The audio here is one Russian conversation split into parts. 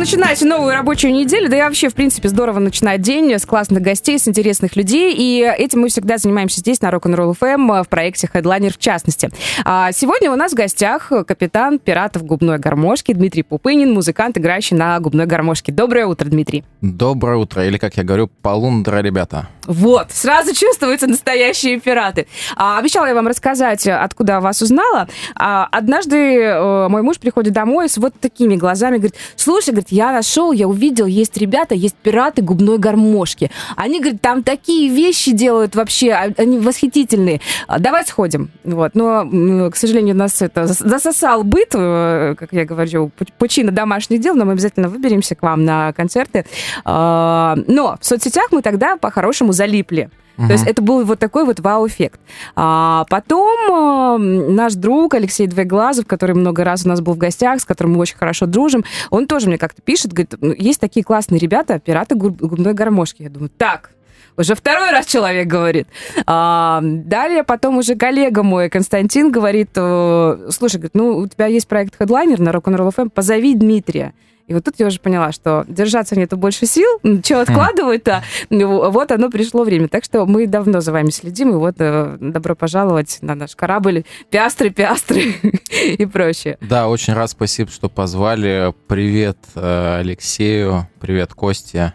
Начинать новую рабочую неделю, да и вообще, в принципе, здорово начинать день с классных гостей, с интересных людей, и этим мы всегда занимаемся здесь, на Rock'n'Roll FM, в проекте Headliner в частности. А сегодня у нас в гостях капитан пиратов губной гармошки Дмитрий Пупынин, музыкант, играющий на губной гармошке. Доброе утро, Дмитрий. Доброе утро, или, как я говорю, полундра, ребята. Вот, сразу чувствуются настоящие пираты. А, обещала я вам рассказать, откуда вас узнала. А, однажды э, мой муж приходит домой с вот такими глазами, говорит, слушай, говорит, я нашел, я увидел, есть ребята, есть пираты губной гармошки. Они, говорит, там такие вещи делают вообще, а, они восхитительные. А, давай сходим. Вот. Но, к сожалению, нас это засосал быт, э, как я говорю, пучина домашних дел, но мы обязательно выберемся к вам на концерты. А, но в соцсетях мы тогда по-хорошему залипли. Угу. То есть это был вот такой вот вау-эффект. А потом э, наш друг Алексей Двоеглазов, который много раз у нас был в гостях, с которым мы очень хорошо дружим, он тоже мне как-то пишет, говорит, «Ну, есть такие классные ребята, пираты губной гармошки. Я думаю, так, уже второй раз человек говорит. А, далее потом уже коллега мой, Константин, говорит, слушай, говорит, ну, у тебя есть проект Headliner на Rock'n'Roll FM, позови Дмитрия. И вот тут я уже поняла, что держаться нету больше сил, что хм. откладывать-то, ну, вот оно пришло время. Так что мы давно за вами следим, и вот э, добро пожаловать на наш корабль «Пиастры, пиастры» и прочее. Да, очень рад, спасибо, что позвали. Привет э, Алексею, привет Косте.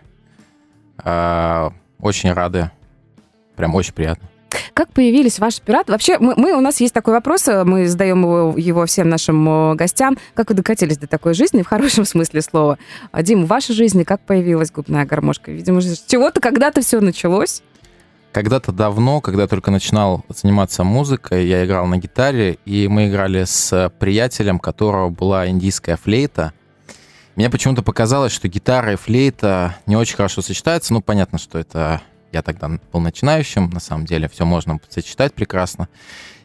Э, очень рады, прям очень приятно. Как появились ваши пираты? Вообще, мы, мы, у нас есть такой вопрос, э, мы задаем его, его всем нашим э, гостям. Как вы докатились до такой жизни, в хорошем смысле слова? А, Дим, в вашей жизни как появилась губная гармошка? Видимо, с чего-то когда-то все началось. Когда-то давно, когда только начинал заниматься музыкой, я играл на гитаре, и мы играли с приятелем, которого была индийская флейта. Мне почему-то показалось, что гитара и флейта не очень хорошо сочетаются. Ну, понятно, что это я тогда был начинающим, на самом деле, все можно сочетать прекрасно.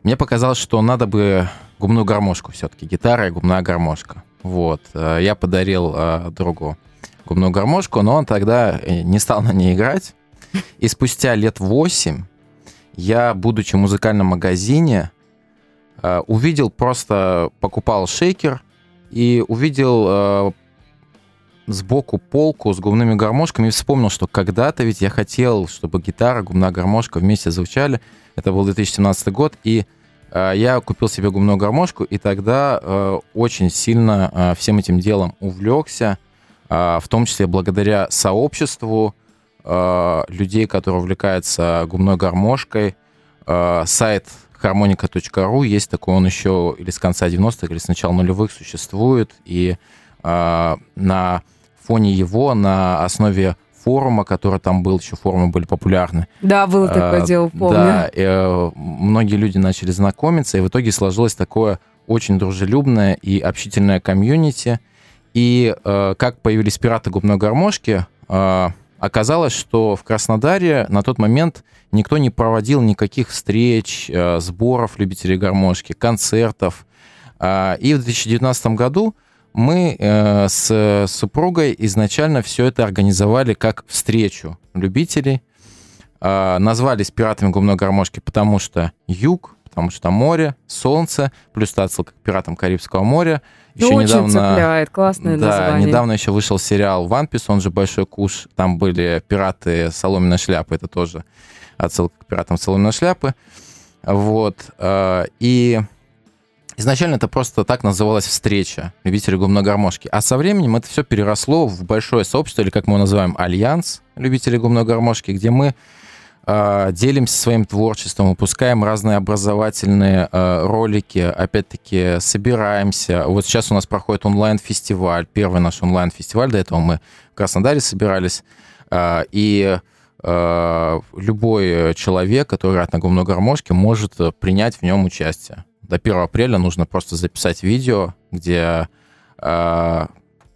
Мне показалось, что надо бы губную гармошку все-таки, гитара и губная гармошка. Вот. Э, я подарил э, другу губную гармошку, но он тогда э, не стал на ней играть. И спустя лет восемь я, будучи в музыкальном магазине, увидел просто, покупал шейкер и увидел сбоку полку с губными гармошками и вспомнил, что когда-то ведь я хотел, чтобы гитара, губная гармошка вместе звучали. Это был 2017 год, и э, я купил себе губную гармошку, и тогда э, очень сильно э, всем этим делом увлекся, э, в том числе благодаря сообществу э, людей, которые увлекаются губной гармошкой. Э, сайт harmonica.ru есть такой, он еще или с конца 90-х, или с начала нулевых существует, и э, на фоне его на основе форума, который там был, еще форумы были популярны. Да, было такое а, дело, помню. Да, и, э, многие люди начали знакомиться, и в итоге сложилось такое очень дружелюбное и общительное комьюнити. И э, как появились пираты губной гармошки, э, оказалось, что в Краснодаре на тот момент никто не проводил никаких встреч, э, сборов любителей гармошки, концертов. Э, и в 2019 году мы э, с супругой изначально все это организовали как встречу любителей. Э, назвались «Пиратами губной гармошки», потому что юг, потому что море, солнце, плюс отсылка к «Пиратам Карибского моря». Еще ну, недавно, очень цепляет, классное да, название. недавно еще вышел сериал «One Piece», он же «Большой куш», там были пираты соломенной шляпы, это тоже отсылка к «Пиратам соломенной шляпы». Вот, э, и Изначально это просто так называлась встреча любителей губной гармошки. А со временем это все переросло в большое сообщество, или как мы его называем, альянс любителей губной гармошки, где мы э, делимся своим творчеством, выпускаем разные образовательные э, ролики, опять-таки собираемся. Вот сейчас у нас проходит онлайн-фестиваль, первый наш онлайн-фестиваль, до этого мы в Краснодаре собирались, э, и любой человек, который играет на губной гармошке, может принять в нем участие до 1 апреля нужно просто записать видео, где э,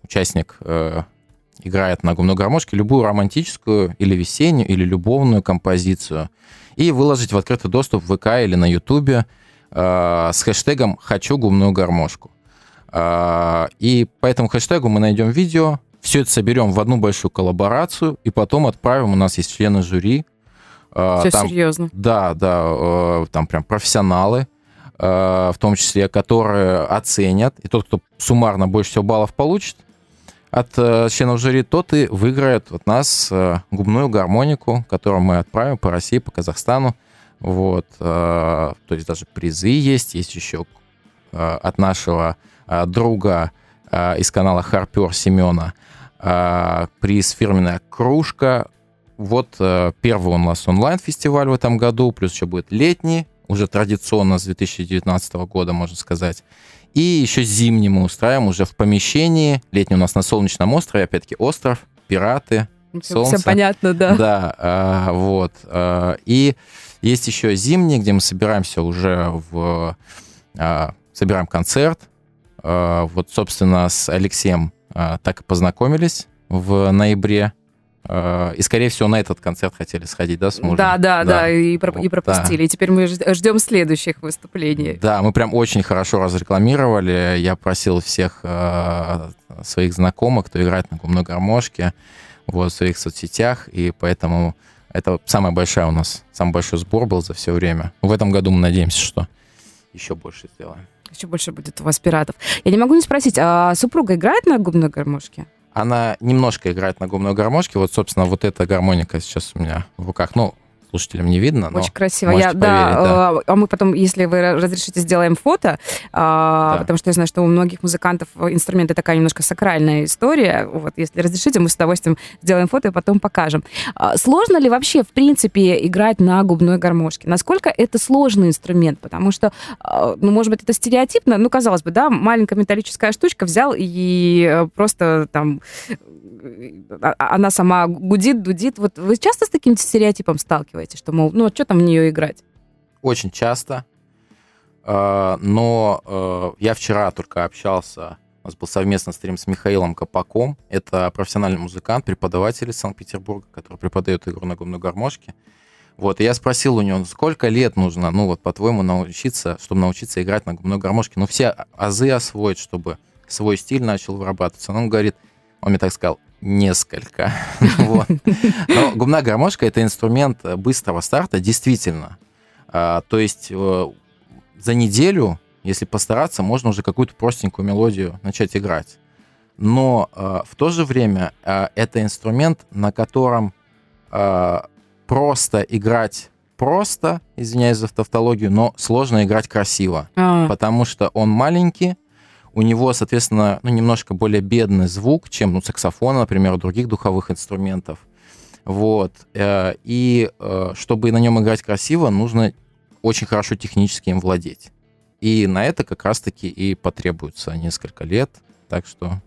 участник э, играет на губной гармошке любую романтическую или весеннюю, или любовную композицию, и выложить в открытый доступ в ВК или на Ютубе э, с хэштегом «Хочу губную гармошку». Э, и по этому хэштегу мы найдем видео, все это соберем в одну большую коллаборацию и потом отправим. У нас есть члены жюри. Э, все там, серьезно. Да, да, э, там прям профессионалы, в том числе, которые оценят. И тот, кто суммарно больше всего баллов получит от членов жюри, тот и выиграет от нас губную гармонику, которую мы отправим по России, по Казахстану. Вот, то есть даже призы есть, есть еще от нашего друга из канала Харпер Семена приз фирменная кружка. Вот э, первый у нас онлайн-фестиваль в этом году, плюс еще будет летний, уже традиционно с 2019 года, можно сказать. И еще зимний мы устраиваем уже в помещении. Летний у нас на Солнечном острове, опять-таки остров, пираты, солнце. Все понятно, да. Да, а, вот. А, и есть еще зимний, где мы собираемся уже в... Собираем концерт. Вот, собственно, с Алексеем а, так и познакомились в ноябре. А, и, скорее всего, на этот концерт хотели сходить, да, с мужем? Да, да, да, да и, про- и пропустили. Да. И теперь мы ждем следующих выступлений. Да, мы прям очень хорошо разрекламировали. Я просил всех э, своих знакомых, кто играет на губной гармошке, вот, в своих соцсетях, и поэтому это самая большая у нас, самый большой сбор был за все время. В этом году мы надеемся, что еще больше сделаем еще больше будет у вас пиратов. Я не могу не спросить, а супруга играет на губной гармошке? Она немножко играет на губной гармошке. Вот, собственно, вот эта гармоника сейчас у меня в руках. Ну, слушателям не видно, но Очень красиво. Я, поверить, да, да. Э, а мы потом, если вы разрешите, сделаем фото, а, да. потому что я знаю, что у многих музыкантов инструменты такая немножко сакральная история. Вот, если разрешите, мы с удовольствием сделаем фото и потом покажем. А, сложно ли вообще, в принципе, играть на губной гармошке? Насколько это сложный инструмент? Потому что, ну, может быть, это стереотипно, ну, казалось бы, да, маленькая металлическая штучка взял и э, просто там а, а она сама гудит, дудит. Вот вы часто с таким стереотипом сталкиваетесь, что, мол, ну, а что там в нее играть? Очень часто. А, но я вчера только общался, у нас был совместный стрим с Михаилом Капаком. Это профессиональный музыкант, преподаватель из Санкт-Петербурга, который преподает игру на губной гармошке. Вот, и я спросил у него, сколько лет нужно, ну вот, по-твоему, научиться, чтобы научиться играть на губной гармошке? Ну, все азы освоить, чтобы свой стиль начал вырабатываться. Он говорит, он мне так сказал, несколько. вот. Но губная гармошка — это инструмент быстрого старта, действительно. А, то есть э, за неделю, если постараться, можно уже какую-то простенькую мелодию начать играть. Но э, в то же время э, это инструмент, на котором просто играть просто, извиняюсь за тавтологию, но сложно играть красиво, а. потому что он маленький, у него, соответственно, ну, немножко более бедный звук, чем ну, саксофона, например, у других духовых инструментов. Вот. Э, и э, чтобы на нем играть красиво, нужно очень хорошо технически им владеть. И на это как раз-таки и потребуется несколько лет. Так что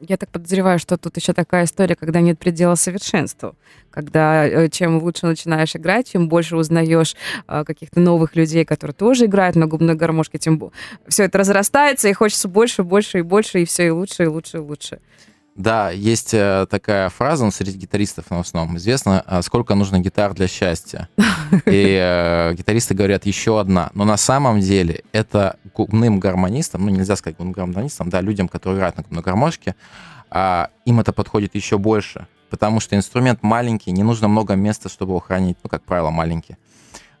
я так подозреваю, что тут еще такая история, когда нет предела совершенству. Когда э, чем лучше начинаешь играть, чем больше узнаешь э, каких-то новых людей, которые тоже играют на губной гармошке, тем все это разрастается, и хочется больше, больше и больше, и все и лучше, и лучше, и лучше. Да, есть э, такая фраза, среди гитаристов в основном известно, а сколько нужно гитар для счастья. И э, гитаристы говорят еще одна. Но на самом деле это губным гармонистам, ну, нельзя сказать губным гармонистам, да, людям, которые играют на губной гармошке, а, им это подходит еще больше, потому что инструмент маленький, не нужно много места, чтобы его хранить, ну, как правило, маленький.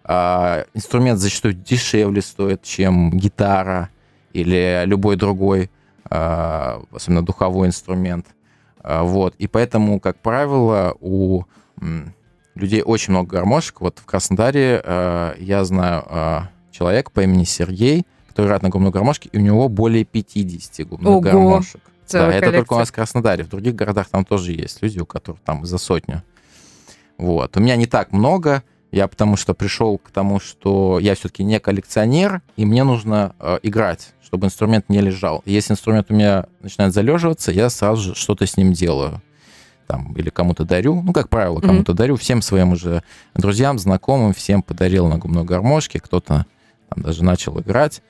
А, инструмент зачастую дешевле стоит, чем гитара или любой другой особенно духовой инструмент. А, вот. И поэтому, как правило, у людей очень много гармошек. Вот в Краснодаре а, я знаю человека по имени Сергей, который играет на губной гармошке, и у него более 50 губных Ого. гармошек. Целая да, коллекция. это только у нас в Краснодаре. В других городах там тоже есть люди, у которых там за сотню. Вот. У меня не так много, я потому что пришел к тому, что я все-таки не коллекционер, и мне нужно э, играть чтобы инструмент не лежал. если инструмент у меня начинает залеживаться, я сразу же что-то с ним делаю. Там, или кому-то дарю. Ну, как правило, кому-то mm-hmm. дарю. Всем своим уже друзьям, знакомым, всем подарил на губной гармошке. Кто-то там даже начал играть.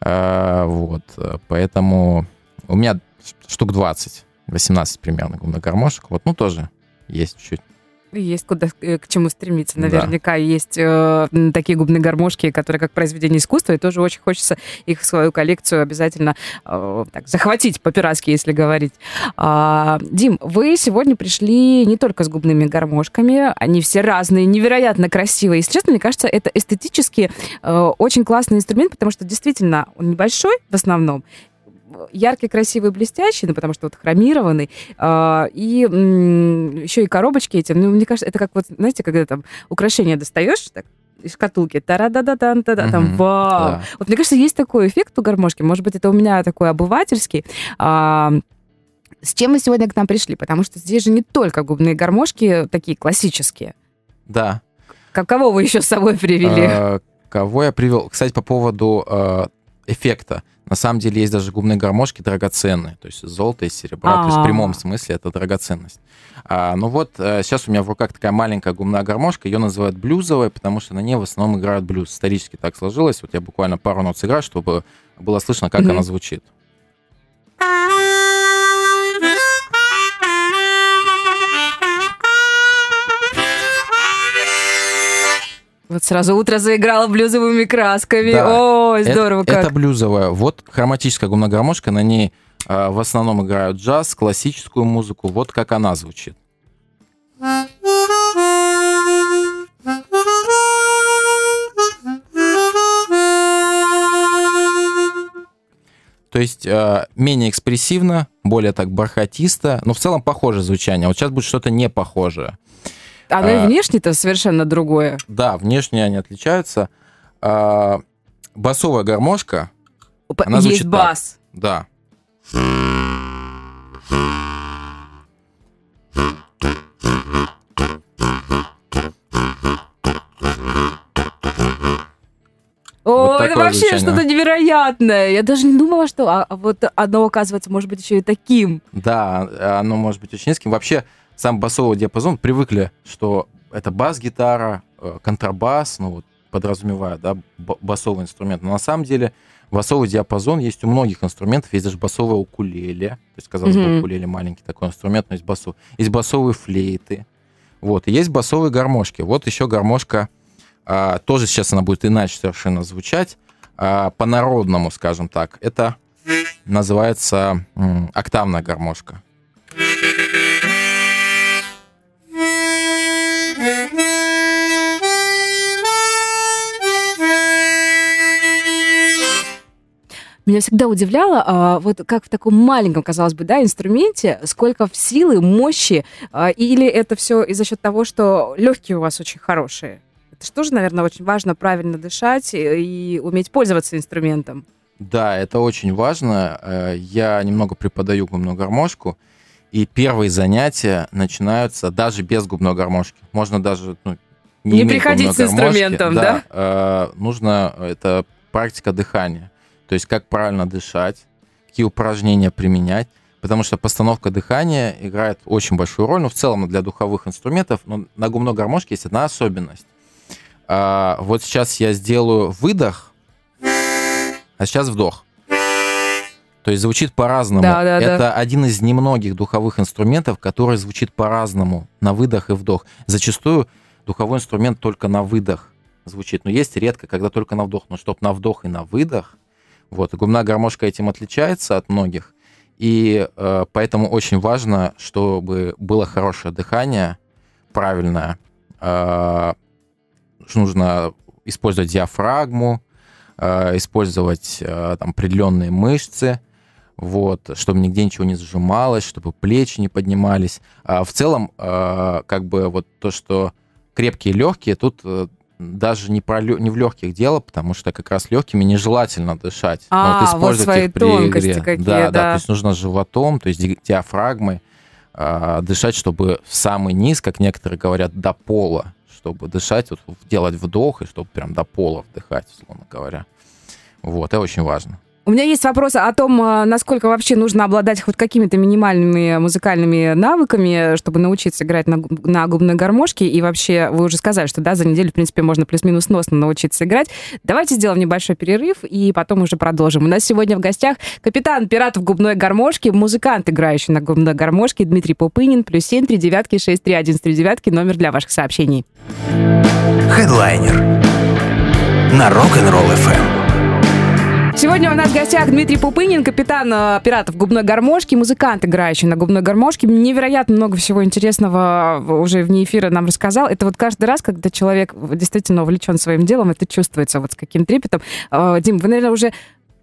А, вот. Поэтому у меня штук 20, 18 примерно губных гармошек. Вот, ну, тоже есть чуть-чуть Есть куда э, к чему стремиться. Наверняка да. есть э, такие губные гармошки, которые как произведение искусства, и тоже очень хочется их в свою коллекцию обязательно э, так, захватить по-пиратски, если говорить. А, Дим, вы сегодня пришли не только с губными гармошками, они все разные, невероятно красивые. Если честно, мне кажется, это эстетически э, очень классный инструмент, потому что действительно он небольшой в основном, яркий, красивый, блестящий, ну, потому что вот хромированный, э, и м, еще и коробочки эти, ну, мне кажется, это как вот, знаете, когда там украшения достаешь, так, из шкатулки, тара да да да да там, вау. Да. Вот мне кажется, есть такой эффект у гармошки, может быть, это у меня такой обывательский, а, с чем мы сегодня к нам пришли? Потому что здесь же не только губные гармошки такие классические. Да. Кого вы еще с собой привели? А, кого я привел? Кстати, по поводу а, эффекта. На самом деле есть даже губные гармошки драгоценные, то есть золото и серебро, А-а-а. то есть в прямом смысле это драгоценность. А, ну вот сейчас у меня в руках такая маленькая губная гармошка, ее называют блюзовая, потому что на ней в основном играют блюз. Исторически так сложилось. Вот я буквально пару нот сыграю, чтобы было слышно, как mm-hmm. она звучит. Вот сразу утро заиграло блюзовыми красками. Да. О, здорово это, как. Это блюзовая. Вот хроматическая губная гармошка, на ней э, в основном играют джаз, классическую музыку. Вот как она звучит. То есть э, менее экспрессивно, более так бархатисто, но в целом похоже звучание. Вот сейчас будет что-то не похожее. Оно а, и внешне-то совершенно другое. Да, внешне они отличаются. А, басовая гармошка, Опа, она есть звучит бас. Так. Да. О, вот это вообще что-то невероятное. Я даже не думала, что а, а вот оно, оказывается, может быть еще и таким. Да, оно может быть очень низким. Вообще, сам басовый диапазон привыкли, что это бас-гитара, э, контрабас, ну вот подразумевая, да, басовый инструмент. Но на самом деле басовый диапазон есть у многих инструментов. Есть даже басовая укулеле. То есть, казалось mm-hmm. бы, укулеле маленький такой инструмент, но есть басов. Есть басовые флейты. Вот. И есть басовые гармошки. Вот еще гармошка, а, тоже сейчас она будет иначе совершенно звучать, а, по-народному, скажем так. Это называется м, октавная гармошка. Меня всегда удивляло, а, вот как в таком маленьком, казалось бы, да, инструменте, сколько силы, мощи, а, или это все из-за счет того, что легкие у вас очень хорошие? Это же тоже, наверное, очень важно правильно дышать и, и уметь пользоваться инструментом. Да, это очень важно. Э, я немного преподаю губную гармошку, и первые занятия начинаются даже без губной гармошки. Можно даже ну, не, не приходить с инструментом, да? да? Э, нужно это практика дыхания. То есть как правильно дышать, какие упражнения применять, потому что постановка дыхания играет очень большую роль, ну, в целом для духовых инструментов, но на губной гармошке есть одна особенность. А, вот сейчас я сделаю выдох, а сейчас вдох. То есть звучит по-разному. Да, да, Это да. один из немногих духовых инструментов, который звучит по-разному на выдох и вдох. Зачастую духовой инструмент только на выдох звучит. Но есть редко, когда только на вдох. Но чтобы на вдох и на выдох, вот, губная гармошка этим отличается от многих, и э, поэтому очень важно, чтобы было хорошее дыхание, правильное. Э, нужно использовать диафрагму, э, использовать э, там, определенные мышцы, вот, чтобы нигде ничего не сжималось, чтобы плечи не поднимались. А в целом, э, как бы вот то, что крепкие легкие, тут э, даже не, про, не в легких дело, потому что как раз легкими нежелательно дышать. А, вот вот свои их при тонкости игре. какие, да, да, да. То есть нужно животом, то есть диафрагмой э, дышать, чтобы в самый низ, как некоторые говорят, до пола, чтобы дышать, вот, делать вдох, и чтобы прям до пола вдыхать, условно говоря. Вот, это очень важно. У меня есть вопрос о том, а, насколько вообще нужно обладать хоть какими-то минимальными музыкальными навыками, чтобы научиться играть на, на губной гармошке. И вообще, вы уже сказали, что да, за неделю, в принципе, можно плюс-минус сносно научиться играть. Давайте сделаем небольшой перерыв и потом уже продолжим. У нас сегодня в гостях капитан пиратов губной гармошки, музыкант, играющий на губной гармошке Дмитрий Попынин, плюс семь три девятки шесть три один три девятки, номер для ваших сообщений. Хедлайнер на Rock'n'Roll FM. Сегодня у нас в гостях Дмитрий Пупынин, капитан э, пиратов губной гармошки, музыкант, играющий на губной гармошке. Невероятно много всего интересного уже вне эфира нам рассказал. Это вот каждый раз, когда человек действительно увлечен своим делом, это чувствуется вот с каким трепетом. Э, Дим, вы, наверное, уже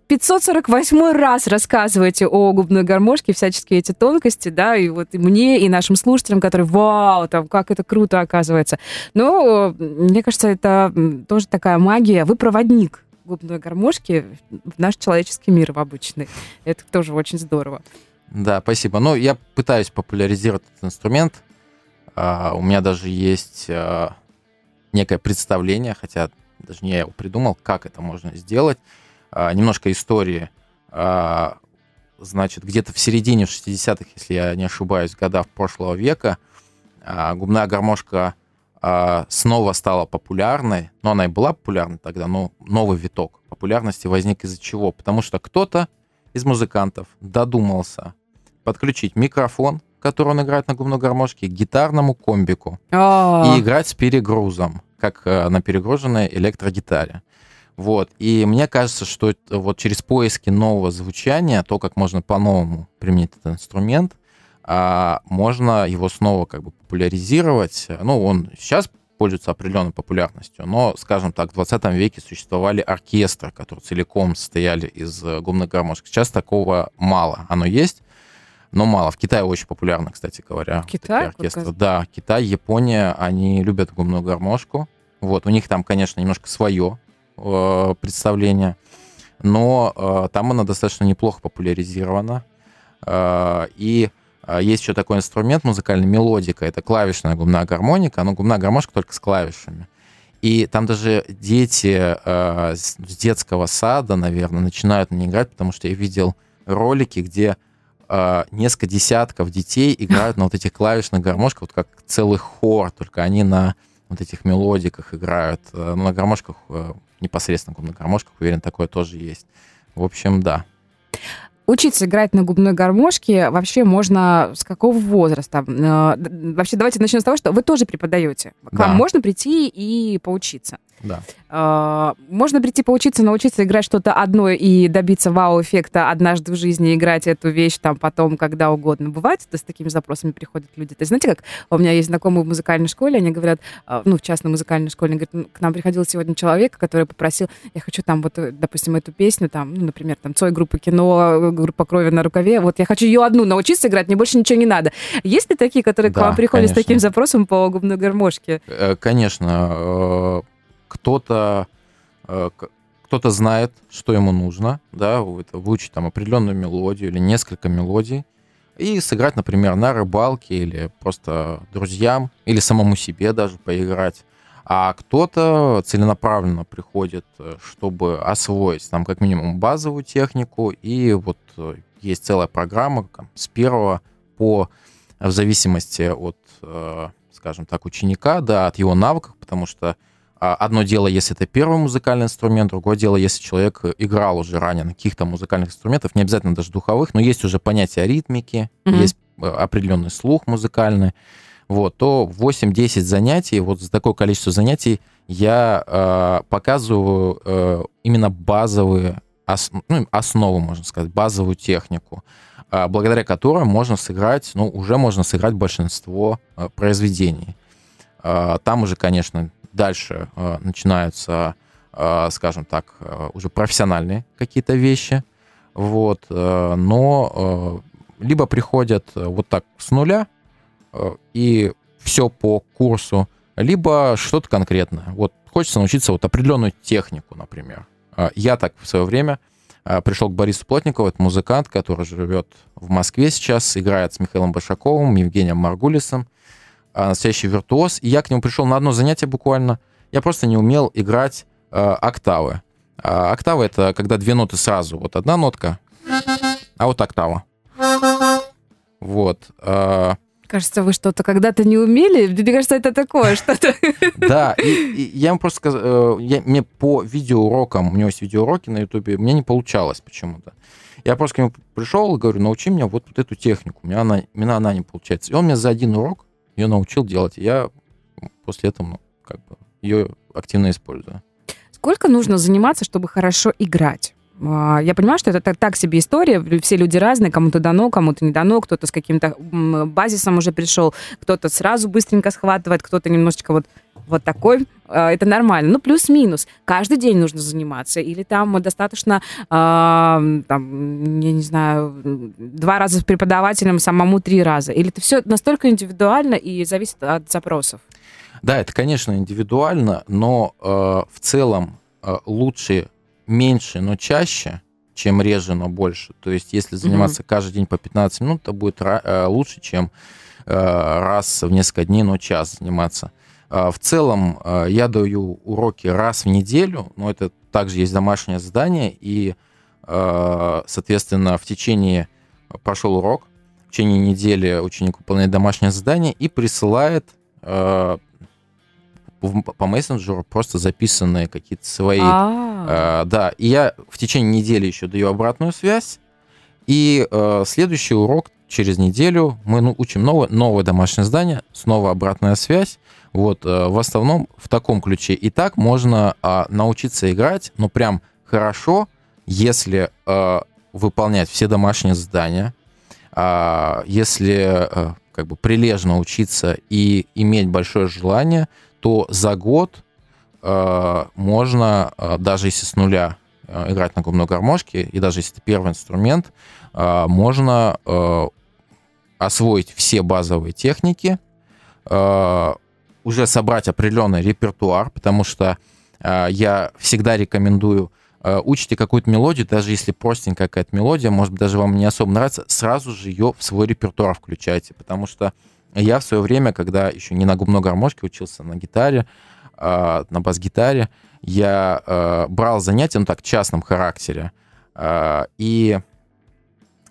548 раз рассказываете о губной гармошке, всяческие эти тонкости, да, и вот и мне, и нашим слушателям, которые, вау, там, как это круто оказывается. Но, мне кажется, это тоже такая магия. Вы проводник губной гармошки в наш человеческий мир в обычный. Это тоже очень здорово. Да, спасибо. Ну, я пытаюсь популяризировать этот инструмент. Uh, у меня даже есть uh, некое представление, хотя даже не я его придумал, как это можно сделать. Uh, немножко истории. Значит, где-то в середине 60-х, если я не ошибаюсь, годов прошлого века, губная гармошка а, снова стала популярной, но она и была популярна тогда, но новый виток популярности возник из-за чего? Потому что кто-то из музыкантов додумался подключить микрофон, который он играет на губной гармошке, к гитарному комбику А-а-а. и играть с перегрузом, как э, на перегруженной электрогитаре. Вот. И мне кажется, что вот через поиски нового звучания, то, как можно по-новому применить этот инструмент, а можно его снова как бы популяризировать. Ну, он сейчас пользуется определенной популярностью, но, скажем так, в 20 веке существовали оркестры, которые целиком состояли из э, губных гармошек. Сейчас такого мало. Оно есть, но мало. В Китае очень популярно, кстати говоря. Китай? Оркестры. Да, Китай, Япония, они любят губную гармошку. Вот, у них там, конечно, немножко свое э, представление, но э, там она достаточно неплохо популяризирована. Э, и есть еще такой инструмент музыкальный, мелодика. Это клавишная губная гармоника, но губная гармошка только с клавишами. И там даже дети э, с детского сада, наверное, начинают на ней играть, потому что я видел ролики, где э, несколько десятков детей играют на вот этих клавишных гармошках, вот как целый хор, только они на вот этих мелодиках играют. Э, на гармошках, непосредственно на гармошках, уверен, такое тоже есть. В общем, да. Учиться играть на губной гармошке вообще можно с какого возраста? Э, вообще, давайте начнем с того, что вы тоже преподаете. К Да. вам можно прийти и поучиться. Да. Э, Можно прийти поучиться, научиться играть что-то одно и добиться вау-эффекта однажды в жизни, играть эту вещь там потом, когда угодно. Бывает, то с такими запросами приходят люди. То есть, знаете, как у меня есть знакомые в музыкальной школе, они говорят, э, ну, в частной музыкальной школе, они говорят, «Ну, к нам приходил сегодня человек, который попросил, я хочу там вот, э, допустим, эту песню, там, ну, например, там, Цой группа кино, э, группа крови на рукаве, вот я хочу ее одну научиться играть, мне больше ничего не надо. Есть ли такие, которые к Да, вам приходят с конечно. таким запросом по губной гармошке? Э, Конечно, кто-то э, кто-то знает, что ему нужно, да, вот выучить там определенную мелодию или несколько мелодий и сыграть, например, на рыбалке или просто друзьям или самому себе даже поиграть. А кто-то целенаправленно приходит, э, чтобы освоить там как минимум базовую технику, и вот э, есть целая программа там, с первого по в зависимости от, скажем так, ученика, да, от его навыков, потому что одно дело, если это первый музыкальный инструмент, другое дело, если человек играл уже ранее на каких-то музыкальных инструментах, не обязательно даже духовых, но есть уже понятие ритмики, Мгм. есть э, определенный слух музыкальный, вот, то 8-10 занятий, вот за такое количество занятий я э, показываю э, именно базовые, ос- ну, основу, можно сказать, базовую технику, а, благодаря которой можно сыграть, ну, уже можно сыграть большинство э, произведений. А, Там уже, конечно, дальше э, начинаются, э, скажем так, э, уже профессиональные какие-то вещи, вот, э, но э, либо приходят э, вот так с нуля э, и все по курсу, либо что-то конкретное. Вот хочется научиться вот определенную технику, например. А, Я так в свое время а, пришел к Борису Плотникову, это музыкант, который живет в Москве сейчас, играет с Михаилом Башаковым, Евгением Маргулисом, настоящий виртуоз. И я к нему пришел на одно занятие буквально. Я просто не умел играть э, октавы. А октава — это когда две ноты сразу. Вот одна нотка, а вот октава. Вот. а, Кажется, вы что-то когда-то не умели. Мне кажется, это такое что-то. Да, и, я вам просто сказал, я, мне по видеоурокам, у него есть видеоуроки на Ютубе, мне не получалось почему-то. Я просто к нему пришел и говорю, научи меня вот, вот эту технику, у меня она, меня она не получается. И он мне за один урок ее научил делать, и я после этого, ну, как бы, ее активно использую. Сколько нужно заниматься, чтобы хорошо играть? А, Я понимаю, что это так, себе история, все люди разные, кому-то дано, кому-то не дано, кто-то с каким-то базисом уже пришел, кто-то сразу быстренько схватывает, кто-то немножечко вот, вот такой. А, Это нормально. Ну, плюс-минус. Каждый день нужно заниматься. Или там достаточно, а, там, я не знаю, два раза с преподавателем, самому три раза. Или это все настолько индивидуально и зависит от запросов. Да, это, конечно, индивидуально, но э, в целом э, лучше меньше, но чаще, чем реже, но больше. То есть, если заниматься каждый день по 15 минут, то будет э, лучше, чем э, раз в несколько дней, но час заниматься. А, В целом, э, я даю уроки раз в неделю, но это также есть домашнее задание, и, э, соответственно, в течение прошел урок, в течение недели ученик выполняет домашнее задание и присылает по мессенджеру просто записанные какие-то свои А, Э, да, и я в течение недели еще даю обратную связь. И э, следующий урок через неделю мы ну, учим новое, новое домашнее задание, снова обратная связь. Вот, э, в основном в таком ключе. И так можно а, научиться играть, но прям хорошо, если э, выполнять все домашние задания, а, если э, как бы прилежно учиться и иметь большое желание, то за год э, можно, э, даже если с нуля играть на губной гармошке, и даже если это первый инструмент, можно освоить все базовые техники, э, уже собрать определенный репертуар, потому что э, я всегда рекомендую э, учите какую-то мелодию, даже если простенькая какая-то мелодия, может быть, даже вам не особо нравится, сразу же ее в свой репертуар включайте, потому что я в свое время, когда еще не на губной гармошке учился, на гитаре, э, на бас-гитаре, я э, брал занятия, ну так, частном характере, э, и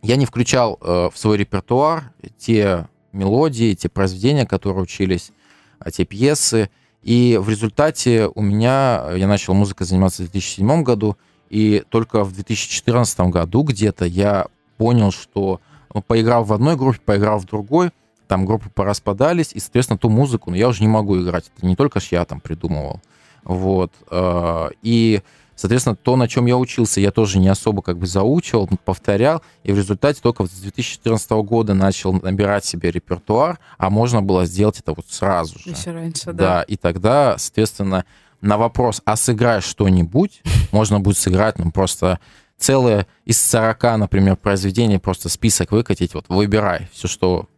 я не включал э, в свой репертуар те мелодии, те произведения, которые учились, а, те пьесы, и в результате у меня, я начал музыкой заниматься в 2007 году, и только в 2014 году где-то я понял, что ну, поиграл в одной группе, поиграл в другой, там группы пораспадались, и, соответственно, ту музыку, ну, я уже не могу играть. Это не только ж я там придумывал. Вот. э, И, соответственно, то, на чем я учился, я тоже не особо как бы заучивал, повторял, и в результате только с 2014 года начал набирать себе репертуар, а можно было сделать это вот сразу же. еще раньше, Да, да. и тогда, соответственно, на вопрос, а сыграй что-нибудь, можно будет сыграть, ну, просто целое из 40, например, произведений, просто список выкатить, вот выбирай все, что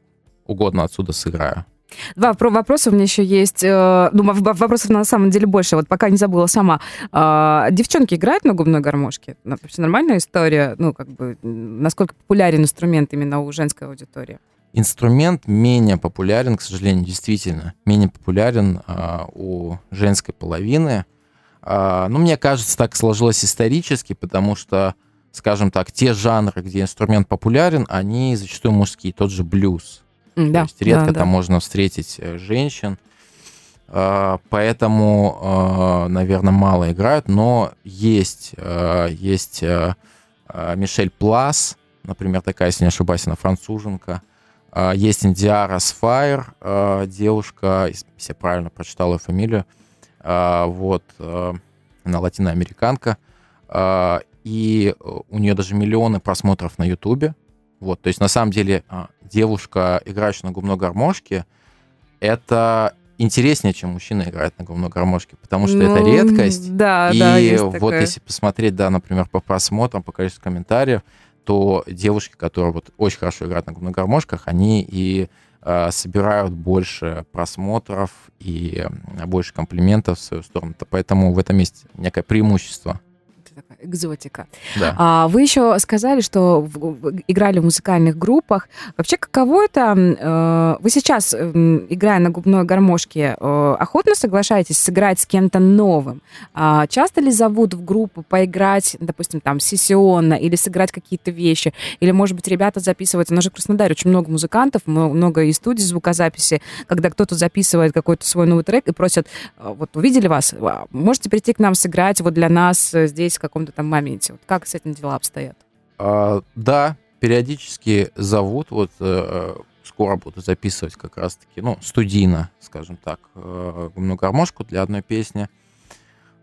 угодно отсюда сыграю. Два вопро- вопроса у меня еще есть. э, Ну, вопросов на самом деле больше. Вот пока не забыла сама. А, Девчонки играют на губной гармошке? Ну, Вообще нормальная история? Ну, как бы, насколько популярен инструмент именно у женской аудитории? Инструмент менее популярен, к сожалению, действительно, менее популярен а, у женской половины. А, ну, мне кажется, так сложилось исторически, потому что, скажем так, те жанры, где инструмент популярен, они зачастую мужские, тот же блюз. М, То Да, есть редко да, да. там можно встретить э, женщин. А, Поэтому, наверное, мало играют, но есть, э, есть Мишель Плас, например, такая, если не ошибаюсь, она француженка. А, Есть Индиара Сфайр, девушка, если я правильно прочитал ее фамилию, А, вот, она латиноамериканка, А, и э, у нее даже миллионы просмотров на Ютубе. Вот, то есть на самом деле а, девушка, играющая на губной гармошке, это интереснее, чем мужчина играет на губной гармошке, потому что это Ну, редкость. Да, и да, есть вот такое. если посмотреть, да, например, по просмотрам, по количеству комментариев, то девушки, которые вот очень хорошо играют на губных гармошках, они и э, собирают больше просмотров и больше комплиментов в свою сторону. То Поэтому в этом есть некое преимущество. Такая экзотика. Да. А, вы еще сказали, что в- играли в музыкальных группах. Вообще, каково это? э, Вы сейчас, м, играя на губной гармошке, э, охотно соглашаетесь сыграть с кем-то новым? А Часто ли зовут в группу поиграть, допустим, там, сессионно, или сыграть какие-то вещи? Или, может быть, ребята записывают... У нас же в Краснодаре очень много музыкантов, много и студий звукозаписи, когда кто-то записывает какой-то свой новый трек и просят, э, вот увидели вас, а, можете прийти к нам сыграть вот для нас э, здесь каком-то там моменте. Вот как с этим дела обстоят? А, да, периодически зовут, вот э, скоро буду записывать как раз-таки, ну, студийно, скажем так, э, гармошку для одной песни.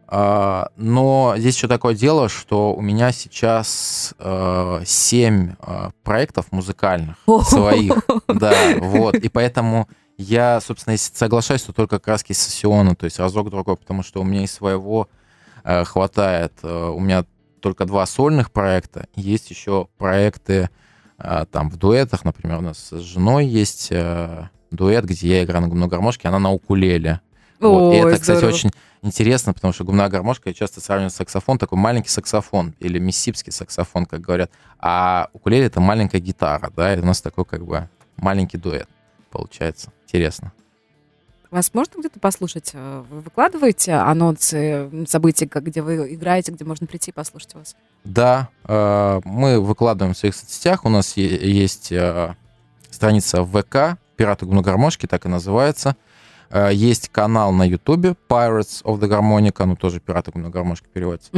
А, но здесь еще такое дело, что у меня сейчас э, семь э, проектов музыкальных своих, да, вот, и поэтому я, собственно, соглашаюсь, то только краски сессионно, то есть разок-другой, потому что у меня и своего э, хватает. Э, у меня только два сольных проекта. Есть еще проекты э, там в дуэтах, например, у нас с женой есть э, дуэт, где я играю на губной гармошке, она на укулеле. Вот. И это, кстати, здорово. очень интересно, потому что губная гармошка я часто сравниваю с саксофон, такой маленький саксофон или миссипский саксофон, как говорят. А укулеле это маленькая гитара, да, и у нас такой как бы маленький дуэт получается. Интересно. Вас можно где-то послушать? Э, Вы выкладываете анонсы событий, где вы играете, где можно прийти и послушать вас? Да, э, мы выкладываем в своих соцсетях. У нас есть э, страница ВК «Пираты губной гармошки», так и называется. Есть канал на Ютубе Pirates of the Harmonica, ну тоже «Пираты губной гармошки» переводится.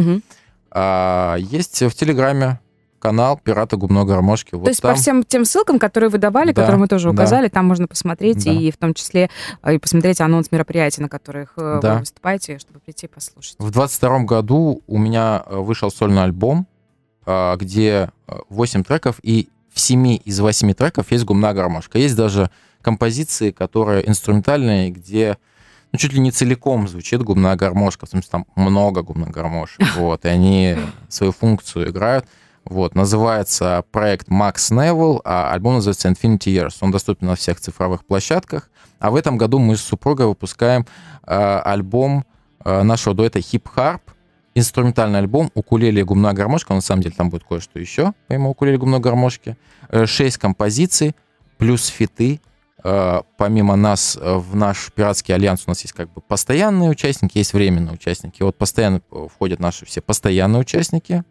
А Есть в Телеграме канал «Пираты губной гармошки». Вот То есть там по всем тем ссылкам, которые вы давали, Да, которые мы тоже да. указали, там можно посмотреть Да. и в том числе э, и посмотреть анонс мероприятий, на которых э, Да. вы выступаете, чтобы прийти и послушать. В 22 году у меня э, вышел сольный альбом, э, где 8 треков, и в 7 из 8 треков есть губная гармошка. Есть даже композиции, которые инструментальные, где ну, чуть ли не целиком звучит губная гармошка, в смысле там много губных гармошек, вот, и они свою функцию играют. Вот, называется проект Max Neville, а альбом называется Infinity Years. Он доступен на всех цифровых площадках. А в этом году мы с супругой выпускаем э, альбом э, нашего дуэта Hip Harp, инструментальный альбом «Укулеле и губная гармошка». На самом деле там будет кое-что еще, помимо «Укулеле и губной гармошки». Э, Шесть композиций, плюс фиты. Э, Помимо нас э, в наш пиратский альянс у нас есть как бы постоянные участники, есть временные участники. Вот постоянно э, входят наши все постоянные участники,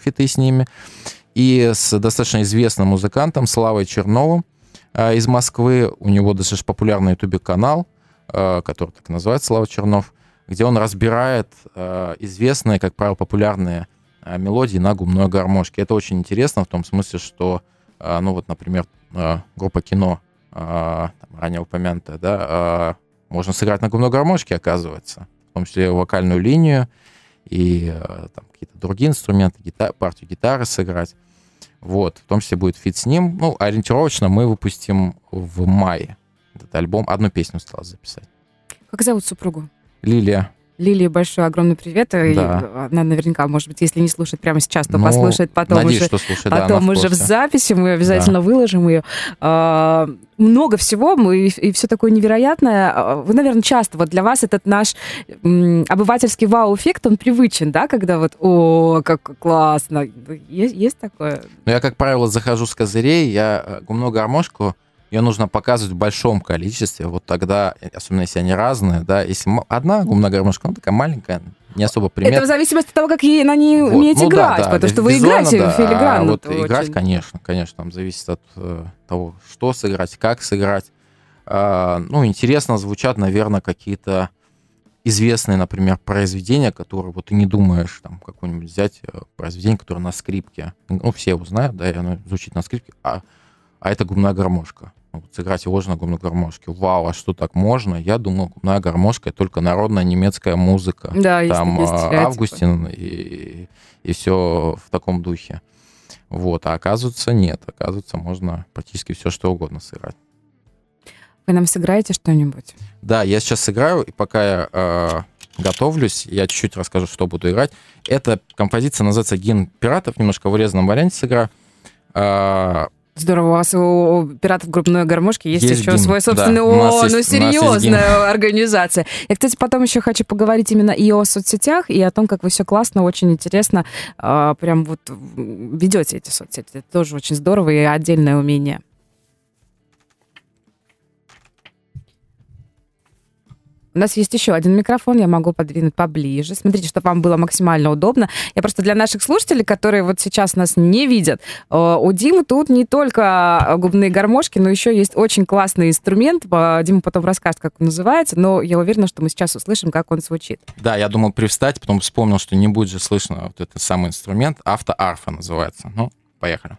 фиты с ними. И с достаточно известным музыкантом Славой Черновым из Москвы. У него достаточно популярный ютубе канал, э, который так называется Слава Чернов, где он разбирает известные, как правило, популярные мелодии на губной гармошке. Это очень интересно в том смысле, что, ну вот, например, группа кино, там, ранее упомянутая, да, э, можно сыграть на губной гармошке, оказывается, в том числе вокальную линию и э, там какие-то другие инструменты, гита- партию гитары сыграть. Вот, в том числе будет фит с ним. Ну, ориентировочно мы выпустим в мае этот альбом. Одну песню осталось записать. Как зовут супругу? Лилия. Лилии большой огромный привет. И Да. она наверняка, может быть, если не слушает прямо сейчас, то Ну, послушает потом Надеюсь, уже. что слушай, да, Потом в уже в записи мы обязательно выложим ее. А, много всего, мы, и все такое невероятное. А, Вы, наверное, часто, вот для вас этот наш м, обывательский вау-эффект, он привычен, да, когда вот, о, как классно. Есть, есть такое? Но я, как правило, захожу с козырей, я э, губную гармошку, ее нужно показывать в большом количестве, вот тогда, э, особенно если они разные, да, если одна губная гармошка, она такая маленькая, не особо Это в зависимости от того, как ей на ней Вот. умеете Ну да, играть, да, потому что вы играете да, филигранно. А вот очень. играть, конечно, конечно, там зависит от э, того, что сыграть, как сыграть. А, ну, интересно звучат, наверное, какие-то известные, например, произведения, которые вот ты не думаешь, там, какое-нибудь взять э, произведение, которое на скрипке. Ну, все его знают, да, и оно звучит на скрипке, а, а это губная гармошка. Сыграть его же на губной гармошке. Вау, а что так можно? Я думал, губная гармошка — это только народная немецкая музыка Да, там а. Августин и, и все в таком духе. Вот, а оказывается, нет. Оказывается, можно практически все, что угодно сыграть. Вы нам сыграете что-нибудь? Да, я сейчас сыграю, и пока я э, готовлюсь, я чуть-чуть расскажу, что буду играть. Эта композиция называется «Гимн пиратов», немножко в урезанном варианте сыграю. Э, Здорово, у вас у пиратов группной гармошки есть, Есть еще гимн, свой собственный... да. У нас О, есть- ну у серьезная организация. Я, кстати, потом еще хочу поговорить именно и о соцсетях, и о том, как вы все классно, очень интересно а, прям вот ведете эти соцсети. Это тоже очень здорово и отдельное умение. У нас есть еще один микрофон, я могу подвинуть поближе. Смотрите, чтобы вам было максимально удобно. Я просто для наших слушателей, которые вот сейчас нас не видят, э, у Димы тут не только губные гармошки, но еще есть очень классный инструмент. Э, Дима потом расскажет, как он называется, но я уверена, что мы сейчас услышим, как он звучит. Да, я думал привстать, потом вспомнил, что не будет же слышно вот этот самый инструмент. Автоарфа называется. Ну, поехали.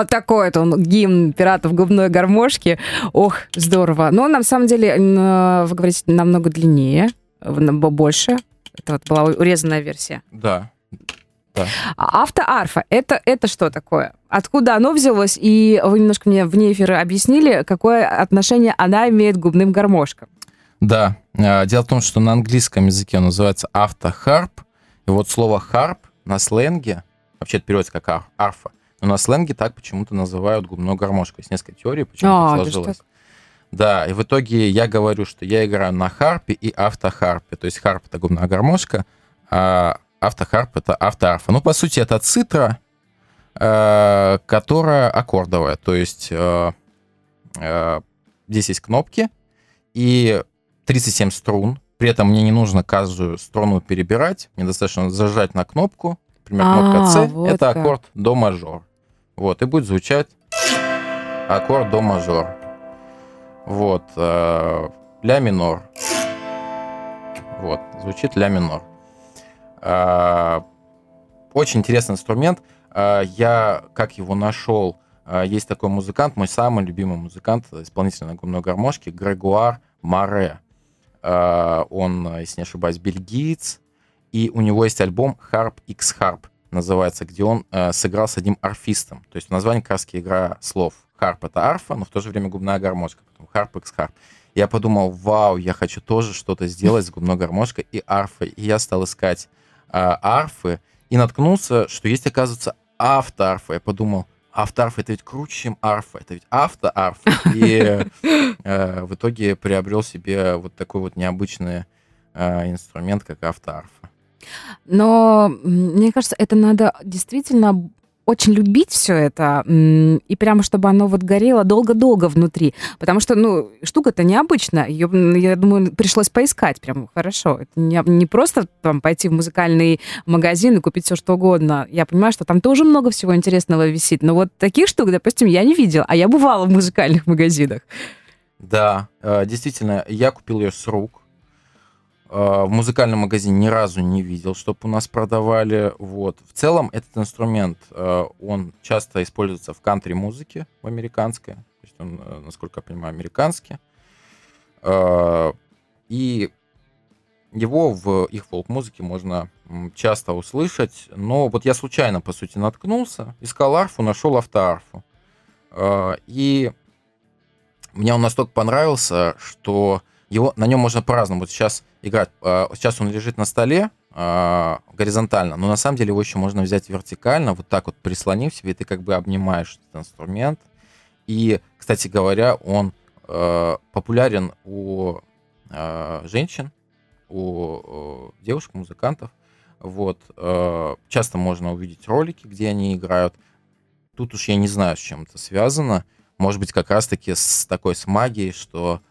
Вот такой вот он гимн пиратов губной гармошки. Ох, здорово. Но на самом деле, н- вы говорите, намного длиннее, больше. Это вот была урезанная версия. Да. А автоарфа, это, это что такое? Откуда оно взялось? И вы немножко мне вне эфира объяснили, какое отношение она имеет к губным гармошкам. Да. А, Дело в том, что на английском языке он называется автохарп. И вот слово harp на сленге, вообще это переводится как ар- арфа, но на сленге так почему-то называют губную гармошку. Есть несколько теорий, почему А, так сложилось. так. Да, и в итоге я говорю, что я играю на харпе и автохарпе. То есть harp — это губная гармошка, а автохарп — это автоарфа. Ну, по сути, это цитра, э, которая аккордовая. То есть э, э, здесь есть кнопки и 37 струн. При этом мне не нужно каждую струну перебирать. Мне достаточно зажать на кнопку. Например, кнопка А, С вот это аккорд до мажор. Вот, и будет звучать аккорд до мажор. Вот, э, ля минор. Вот, звучит ля минор. Э, очень интересный инструмент. Э, я, как его нашел, э, есть такой музыкант, мой самый любимый музыкант, исполнитель на губной гармошке, Грегуар Маре. Э, он, если не ошибаюсь, бельгиец, и у него есть альбом Harp X Harp, называется, где он э, сыграл с одним арфистом. То есть в названии игра слов. Харп — это арфа, но в то же время губная гармошка. Потом Harp X Harp. Я подумал, вау, я хочу тоже что-то сделать с губной гармошкой и арфой. И я стал искать э, арфы и наткнулся, что есть, оказывается, автоарфа. Я подумал, автоарфа — это ведь круче, чем арфа. Это ведь автоарфа. И э, в итоге приобрел себе вот такой вот необычный э, инструмент, как автоарфа. Но мне кажется, это надо действительно очень любить все это, и прямо чтобы оно вот горело долго-долго внутри. Потому что, ну, штука-то необычная. Ее, я думаю, пришлось поискать прям хорошо. Это не, не просто там пойти в музыкальный магазин и купить все что угодно. Я понимаю, что там тоже много всего интересного висит. Но вот таких штук, допустим, я не видела. А я бывала в музыкальных магазинах. Да, э, действительно, я купил ее с рук. Э, в музыкальном магазине ни разу не видел, чтобы у нас продавали. Вот. В целом этот инструмент, э, он часто используется в кантри-музыке, в американской. То есть он, насколько я понимаю, американский. И его в их фолк-музыке можно часто услышать. Но вот я случайно, по сути, наткнулся, искал арфу, нашел автоарфу. И мне он настолько понравился, что его, на нем можно по-разному вот сейчас играть. А, сейчас он лежит на столе а, горизонтально, но на самом деле его еще можно взять вертикально, вот так вот прислонив себе, и ты как бы обнимаешь этот инструмент. И, кстати говоря, он а, популярен у женщин, у девушек-музыкантов. Вот. Часто можно увидеть ролики, где они играют. Тут уж я не знаю, с чем это связано может быть, как раз-таки с такой с магией, что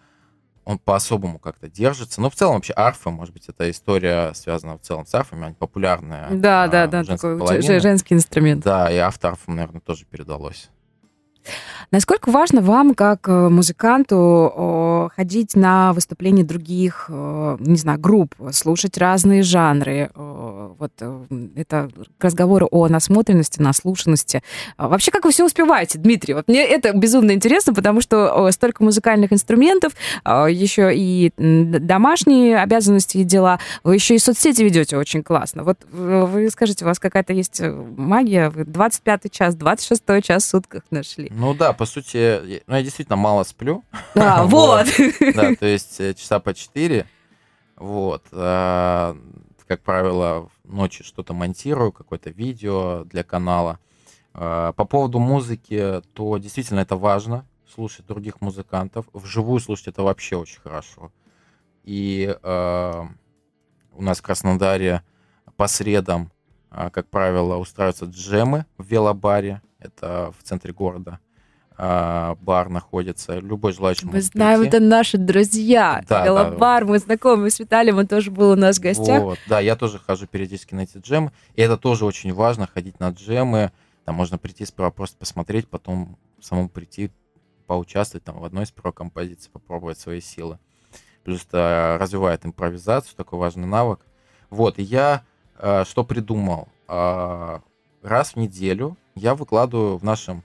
он по-особому как-то держится. Ну, в целом вообще арфа, может быть, эта история связана в целом с арфами, они популярные. Да, а, да, да, такой половины. женский инструмент. Да, и автоарфам, наверное, тоже передалось. Насколько важно вам, как э, музыканту, ходить на выступления других, э, не знаю, групп, слушать разные жанры? Вот э, это к разговору о насмотренности, наслушанности. А вообще, как вы все успеваете, Дмитрий? Вот мне это безумно интересно, потому что столько музыкальных инструментов, а, еще и домашние обязанности и дела, вы еще и соцсети ведете очень классно. Вот вы скажите, у вас какая-то есть магия? Вы 25 час, 26 час в сутках нашли. Ну да, по сути, ну, я действительно мало сплю. А, вот. Да, то есть э, часа по четыре. Вот. Как правило, ночью что-то монтирую, какое-то видео для канала. А, по поводу музыки, то действительно это важно, слушать других музыкантов. Вживую слушать это вообще очень хорошо. И у нас в Краснодаре по средам, как правило, устраиваются джемы в велобаре. Это в центре города. А, бар находится, любой желающий Мы знаем, прийти. это наши друзья. Да, Велобар, да. мы знакомы с Виталием, он тоже был у нас в гостях. Вот, да, я тоже хожу периодически на эти джемы, и это тоже очень важно, ходить на джемы, там можно прийти сперва просто посмотреть, потом самому прийти, поучаствовать там в одной из первой композиций, попробовать свои силы. Плюс это развивает импровизацию, такой важный навык. Вот, и я э, что придумал? Э, раз в неделю я выкладываю в нашем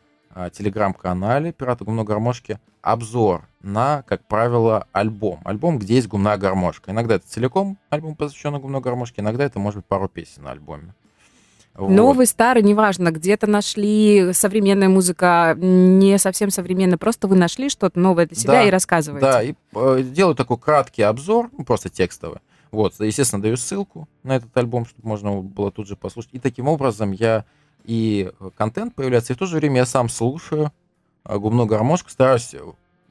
телеграм-канале «Пираты гумной гармошки» обзор на, как правило, альбом. Альбом, где есть гумная гармошка. Иногда это целиком альбом, посвященный гумной гармошке, иногда это может быть пару песен на альбоме. Вот. Новый, старый, неважно, где-то нашли современная музыка, не совсем современная, просто вы нашли что-то новое для себя да, и рассказываете. Да, и э, делаю такой краткий обзор, ну, просто текстовый. Вот, естественно, даю ссылку на этот альбом, чтобы можно было тут же послушать. И таким образом я и контент появляется, и в то же время я сам слушаю э, губную гармошку, стараюсь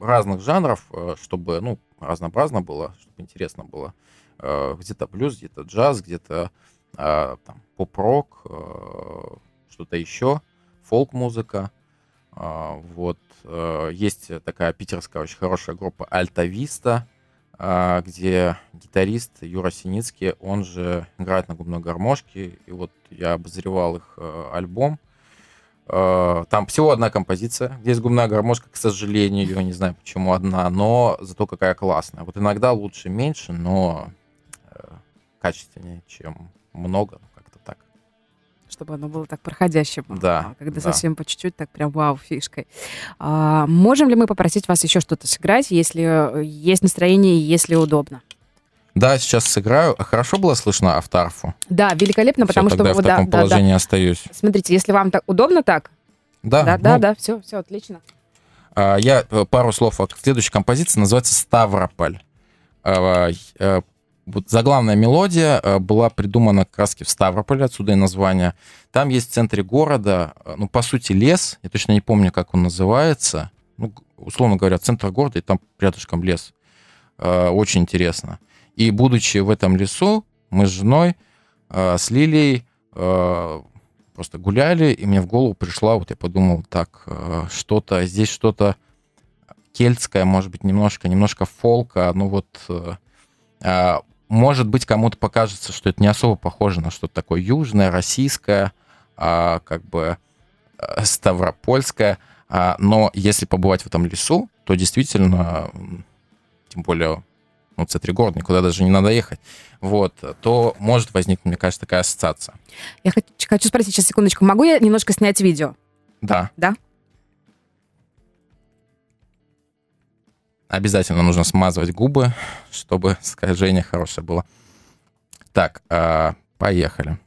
разных жанров, э, чтобы, ну, разнообразно было, чтобы интересно было. Э, где-то блюз, где-то джаз, где-то там поп-рок, что-то еще, фолк-музыка. Вот. Есть такая питерская очень хорошая группа Альта Виста, а, где гитарист Юра Синицкий, он же играет на губной гармошке, и вот я обозревал их э, альбом. Э, там всего одна композиция, где есть губная гармошка, к сожалению, я не знаю почему одна, но зато какая классная. Вот иногда лучше меньше, но э, качественнее, чем много чтобы оно было так проходящим. Да. А когда да. совсем по чуть-чуть, так прям вау, фишкой. А, можем ли мы попросить вас еще что-то сыграть, если э, есть настроение и если удобно? Да, сейчас сыграю. Хорошо было слышно автарфу? Да, великолепно, потому все, что... Тогда в таком да, положении да, остаюсь. Смотрите, если вам так удобно так... Да, да, ну, да, да, все, все, отлично. А, я э, пару слов о следующей композиции, называется «Ставрополь». Вот заглавная мелодия э, была придумана как раз в Ставрополе, отсюда и название. Там есть в центре города, э, ну, по сути, лес, я точно не помню, как он называется, ну, условно говоря, центр города, и там рядышком лес. Э, очень интересно. И будучи в этом лесу, мы с женой, с Лилией просто гуляли, и мне в голову пришла, вот я подумал, так, что-то, здесь что-то кельтское, может быть, немножко, немножко фолка, ну вот, а, может быть, кому-то покажется, что это не особо похоже на что-то такое южное, российское, а, как бы э, ставропольское, а, но если побывать в этом лесу, то действительно, тем более ну, центре города, никуда даже не надо ехать, вот, то может возникнуть, мне кажется, такая ассоциация. Я хочу, хочу спросить сейчас, секундочку, могу я немножко снять видео? Да. Да? Обязательно нужно смазывать губы, чтобы скольжение хорошее было. Так, э, поехали.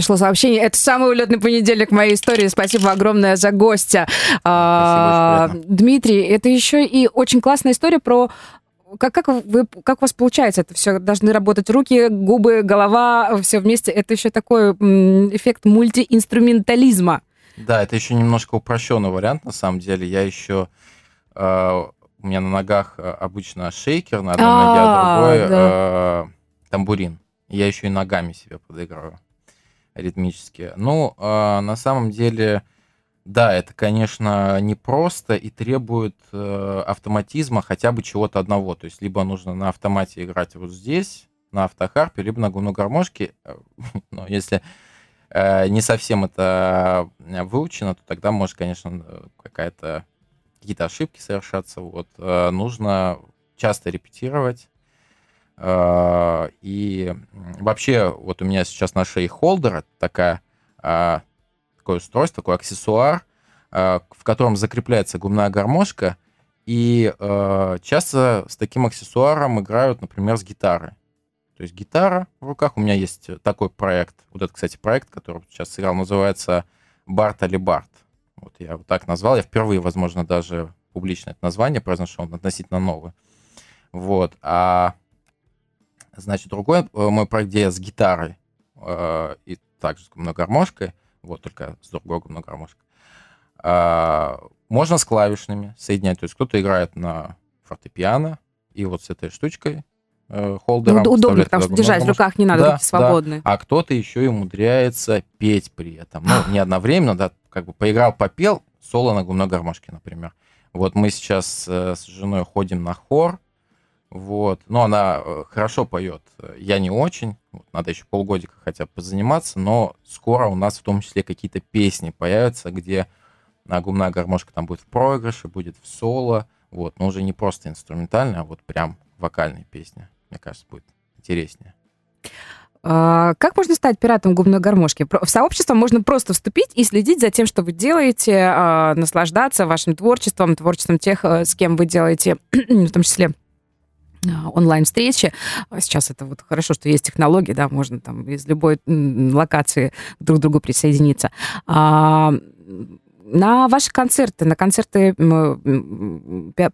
Пришло сообщение. Это самый улетный понедельник в моей истории. Спасибо огромное за гостя. А, Спасибо, Дмитрий, это еще и очень классная история про как, как, вы, как у вас получается это все? Должны работать руки, губы, голова, все вместе. Это еще такой эффект мультиинструментализма. Да, это еще немножко упрощенный вариант, на самом деле. Я еще... э, у меня на ногах э, обычно шейкер на одной ноге, А, а другой э, тамбурин. Я еще и ногами себе подыгрываю ритмически. Ну, э, на самом деле, да, это, конечно, непросто и требует э, автоматизма хотя бы чего-то одного. То есть либо нужно на автомате играть вот здесь, на автохарпе, либо на гуну гармошке. Но если э, не совсем это э, выучено, то тогда может, конечно, какая-то какие-то ошибки совершаться. Вот э, нужно часто репетировать. Э, И вообще, вот у меня сейчас на шее холдер, такая, а, такое устройство, такой аксессуар, а, в котором закрепляется губная гармошка. И э, часто с таким аксессуаром играют, например, с гитарой. То есть гитара в руках. У меня есть такой проект. Вот это, кстати, проект, который сейчас сыграл, называется Барт Али Барт. Вот я вот так назвал. Я впервые, возможно, даже публично это название произношу, он относительно новый. Вот. А значит, другой э, мой проект, где я с гитарой э, и также с губной гармошкой, вот только с другой губной гармошкой, а, можно с клавишными соединять. То есть кто-то играет на фортепиано, и вот с этой штучкой э, холдером Ну, удобно, потому что держать в руках не надо, Да, руки свободные. а кто-то еще и умудряется петь при этом. Ну, не одновременно, да, как бы поиграл, попел, соло на губной гармошке, например. Вот мы сейчас э, с женой ходим на хор, вот, но она э, хорошо поет, я не очень, надо еще полгодика хотя бы позаниматься, но скоро у нас в том числе какие-то песни появятся, где губная гармошка там будет в проигрыше, будет в соло, вот, но уже не просто инструментальная, а вот прям вокальные песни, мне кажется, будет интереснее. А, как можно стать пиратом губной гармошки? В сообщество можно просто вступить и следить за тем, что вы делаете, а, наслаждаться вашим творчеством, творчеством тех, э, с кем вы делаете, в том числе онлайн-встречи. Сейчас это вот хорошо, что есть технологии, да, можно там из любой локации друг к другу присоединиться. На ваши концерты, на концерты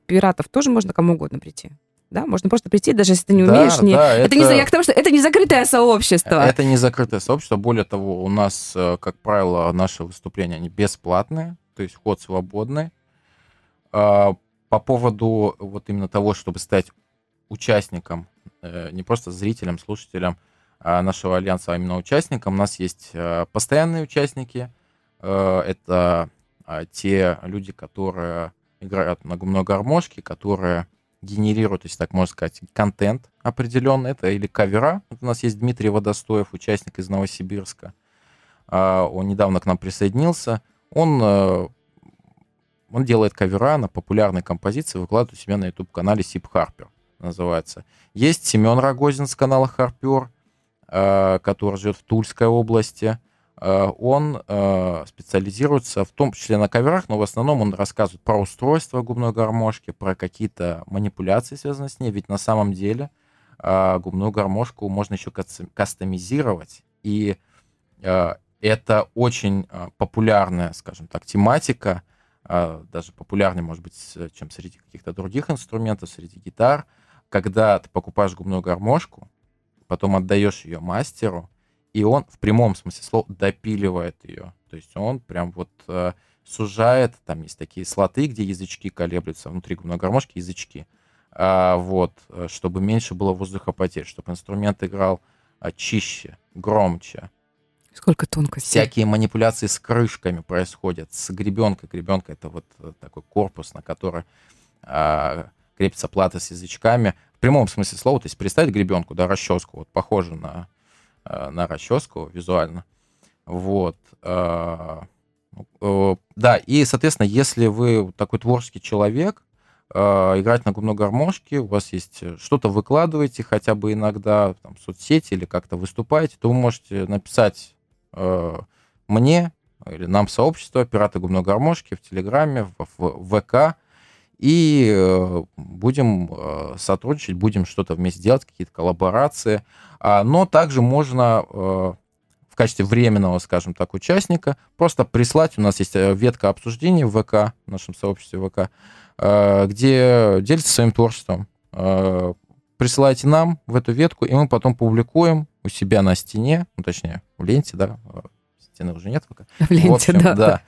пиратов тоже можно кому угодно прийти? Да, можно просто прийти, даже если ты не умеешь. Да, не... Да, это, это... Не... Я к тому, что это не закрытое сообщество. Это не закрытое сообщество. Более того, у нас, э, как правило, наши выступления, они бесплатные, то есть вход свободный. А, по поводу вот именно того, чтобы стать участником, э, не просто зрителем, слушателем а нашего альянса, а именно участником, у нас есть э, постоянные участники. Это а, те люди, которые играют на губной гармошке, которые генерируют, если так можно сказать, контент определенный. Это или кавера. Вот у нас есть Дмитрий Водостоев, участник из Новосибирска. А, он недавно к нам присоединился. Он, э, он делает кавера на популярные композиции, выкладывает у себя на YouTube-канале Сип Харпер называется. Есть Семен Рогозин с канала Харпер, э, который живет в Тульской области. Э, он э, специализируется в том числе на коверах, но в основном он рассказывает про устройство губной гармошки, про какие-то манипуляции, связанные с ней. Ведь на самом деле губную гармошку можно еще кастомизировать. И это очень популярная, скажем так, тематика, даже популярнее, может быть, чем среди каких-то других инструментов, среди гитар, когда ты покупаешь губную гармошку, потом отдаешь ее мастеру, и он в прямом смысле слова допиливает ее. То есть он прям вот э, сужает, там есть такие слоты, где язычки колеблются, внутри губной гармошки язычки, а, вот, э, чтобы меньше было воздухопотерь, чтобы инструмент играл а, чище, громче. Сколько тонкостей. Всякие манипуляции с крышками происходят, с гребенкой. Гребенка — это вот э, такой корпус, на который а, крепится плата с язычками. В прямом смысле слова, то есть представить гребенку, да, расческу, вот похоже на Э, на расческу визуально. Вот. Э, э, да, и, соответственно, если вы такой творческий человек, играть на губной гармошке, у вас есть что-то выкладываете хотя бы иногда там, в соцсети или как-то выступаете, то вы можете написать мне или нам сообщество «Пираты губной гармошки» в Телеграме, в, в ВК, и э, будем э, сотрудничать, будем что-то вместе делать, какие-то коллаборации. А, но также можно э, в качестве временного, скажем так, участника просто прислать, у нас есть ветка обсуждений в ВК, в нашем сообществе ВК, где делится своим творчеством. Присылайте нам в эту ветку, и мы потом публикуем у себя на стене, ну, точнее, в ленте, да, стены уже нет пока. В ленте, в общем, да.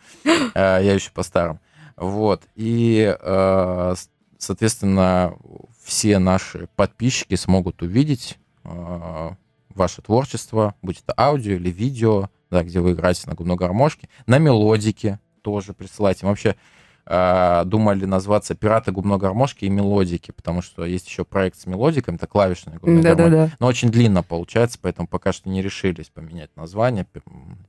да. Я еще по-старому. Вот. И, э, соответственно, все наши подписчики смогут увидеть э, ваше творчество, будь это аудио или видео, да, где вы играете на губной гармошке, на мелодике тоже присылайте. Мы вообще э, думали назваться «Пираты губной гармошки» и «Мелодики», потому что есть еще проект с мелодиками, это клавишная губная да, гармошка. Да, да. Но очень длинно получается, поэтому пока что не решились поменять название.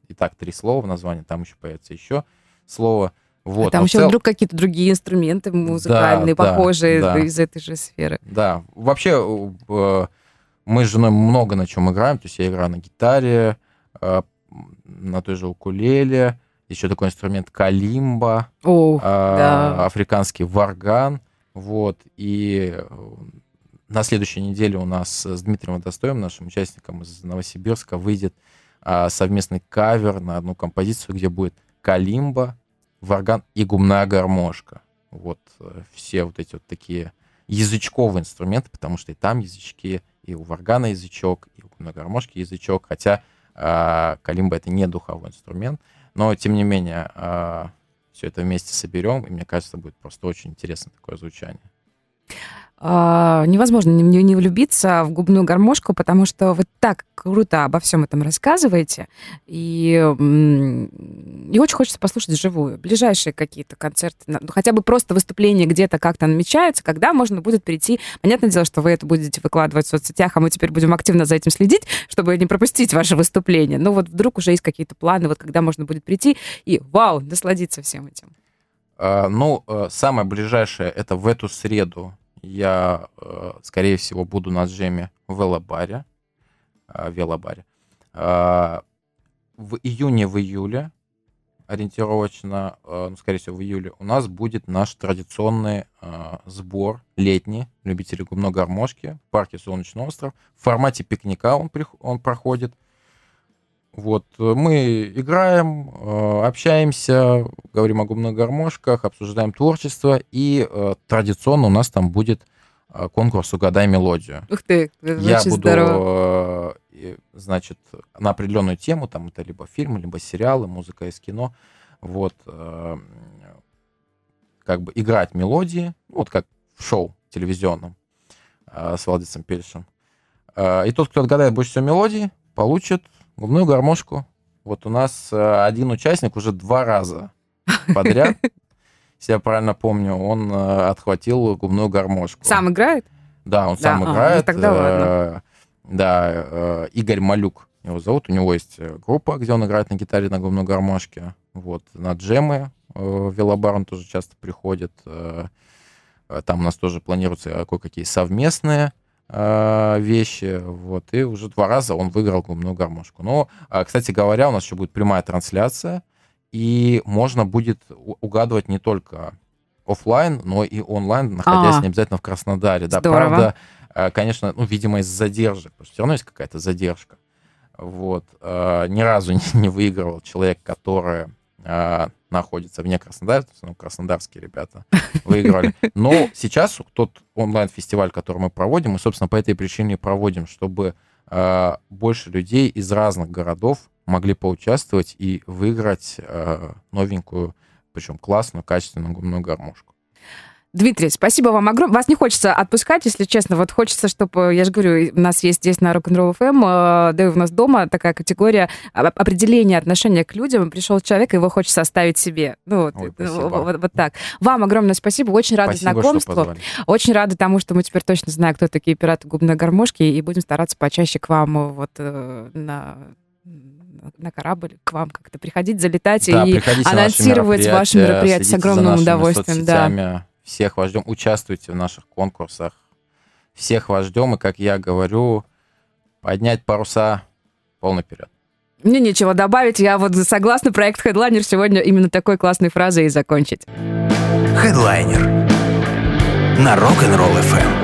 И так три слова в названии, там еще появится еще слово. Вот, а там еще цел... вдруг какие-то другие инструменты музыкальные, да, похожие да, из этой же сферы. Да, вообще э, мы с женой много на чем играем. То есть я играю на гитаре, э, на той же укулеле, еще такой инструмент калимба, О, а, да. африканский варган. Вот, и на следующей неделе у нас с Дмитрием Водостоем, нашим участником из Новосибирска, выйдет а, совместный кавер на одну композицию, где будет калимба, варган и губная гармошка. Вот э, все вот эти вот такие язычковые инструменты, потому что и там язычки, и у варгана язычок, и у губной гармошки язычок, хотя э, калимба это не духовой инструмент, но тем не менее э, а, все это вместе соберем, и мне кажется, будет просто очень интересно такое звучание. А, невозможно не, не влюбиться в губную гармошку, потому что вы так круто обо всем этом рассказываете, и, и очень хочется послушать живую. Ближайшие какие-то концерты, ну, хотя бы просто выступление где-то как-то намечаются, когда можно будет прийти. Понятное дело, что вы это будете выкладывать в соцсетях, а мы теперь будем активно за этим следить, чтобы не пропустить ваше выступление. Но вот вдруг уже есть какие-то планы, вот когда можно будет прийти и, вау, насладиться всем этим. А, ну, э, самое ближайшее это в эту среду я, э, скорее всего, буду на джеме в Элабаре. в велобаре. В июне, в июле ориентировочно, ну, скорее всего, в июле, у нас будет наш традиционный сбор летний любителей губной гармошки в парке Солнечный остров. В формате пикника он, он проходит. Вот, мы играем, общаемся, говорим о губных гармошках, обсуждаем творчество, и традиционно у нас там будет Э, конкурс «Угадай мелодию». Ух ты, Я буду, здорово. Э, значит, на определенную тему, там это либо фильмы, либо сериалы, музыка из кино, вот, э, как бы играть мелодии, вот как в шоу телевизионном с Владисом Пельшем. И тот, кто отгадает больше всего мелодий, получит губную гармошку. Вот у нас один участник уже два раза подряд если я правильно помню, он э, отхватил губную гармошку. Сам играет? Да, он сам играет. Ну тогда ладно. Э, да, э, Игорь Малюк его зовут. У него есть группа, где он играет на гитаре на губной гармошке. Вот, на джемы в Велобар он тоже часто приходит. Там у нас тоже планируются кое-какие совместные вещи, вот, и уже два раза он выиграл губную гармошку. Но, кстати говоря, у нас еще будет прямая трансляция и можно будет угадывать не только офлайн, но и онлайн, находясь а, не обязательно в Краснодаре. Да, здорово. правда, э, конечно, ну, видимо, из задержек, потому что все равно есть какая-то задержка. Вот. Ни разу не выигрывал человек, который э, находится вне Краснодара, ну, краснодарские ребята выиграли. Но сейчас тот онлайн-фестиваль, который мы проводим, мы, собственно, по этой причине проводим, чтобы больше людей из разных городов могли поучаствовать и выиграть э, новенькую, причем классную, качественную губную гармошку. Дмитрий, спасибо вам огромное. Вас не хочется отпускать, если честно. Вот хочется, чтобы, я же говорю, у нас есть здесь на Rock'n'Roll FM, э, да и у нас дома такая категория определения отношения к людям. Пришел человек, его хочется оставить себе. Ну, вот, Ой, вот, вот, вот так. Вам огромное спасибо. Очень рада спасибо, знакомству. Очень рада тому, что мы теперь точно знаем, кто такие пираты губной гармошки, и будем стараться почаще к вам э, вот на на корабль к вам как-то приходить, залетать да, и анонсировать ваши мероприятия с огромным удовольствием. Да. Всех вас ждем. Участвуйте в наших конкурсах. Всех вас ждем. И, как я говорю, поднять паруса полный вперед. Мне нечего добавить. Я вот согласна проект Headliner сегодня именно такой классной фразой и закончить. Headliner на Rock'n'Roll FM.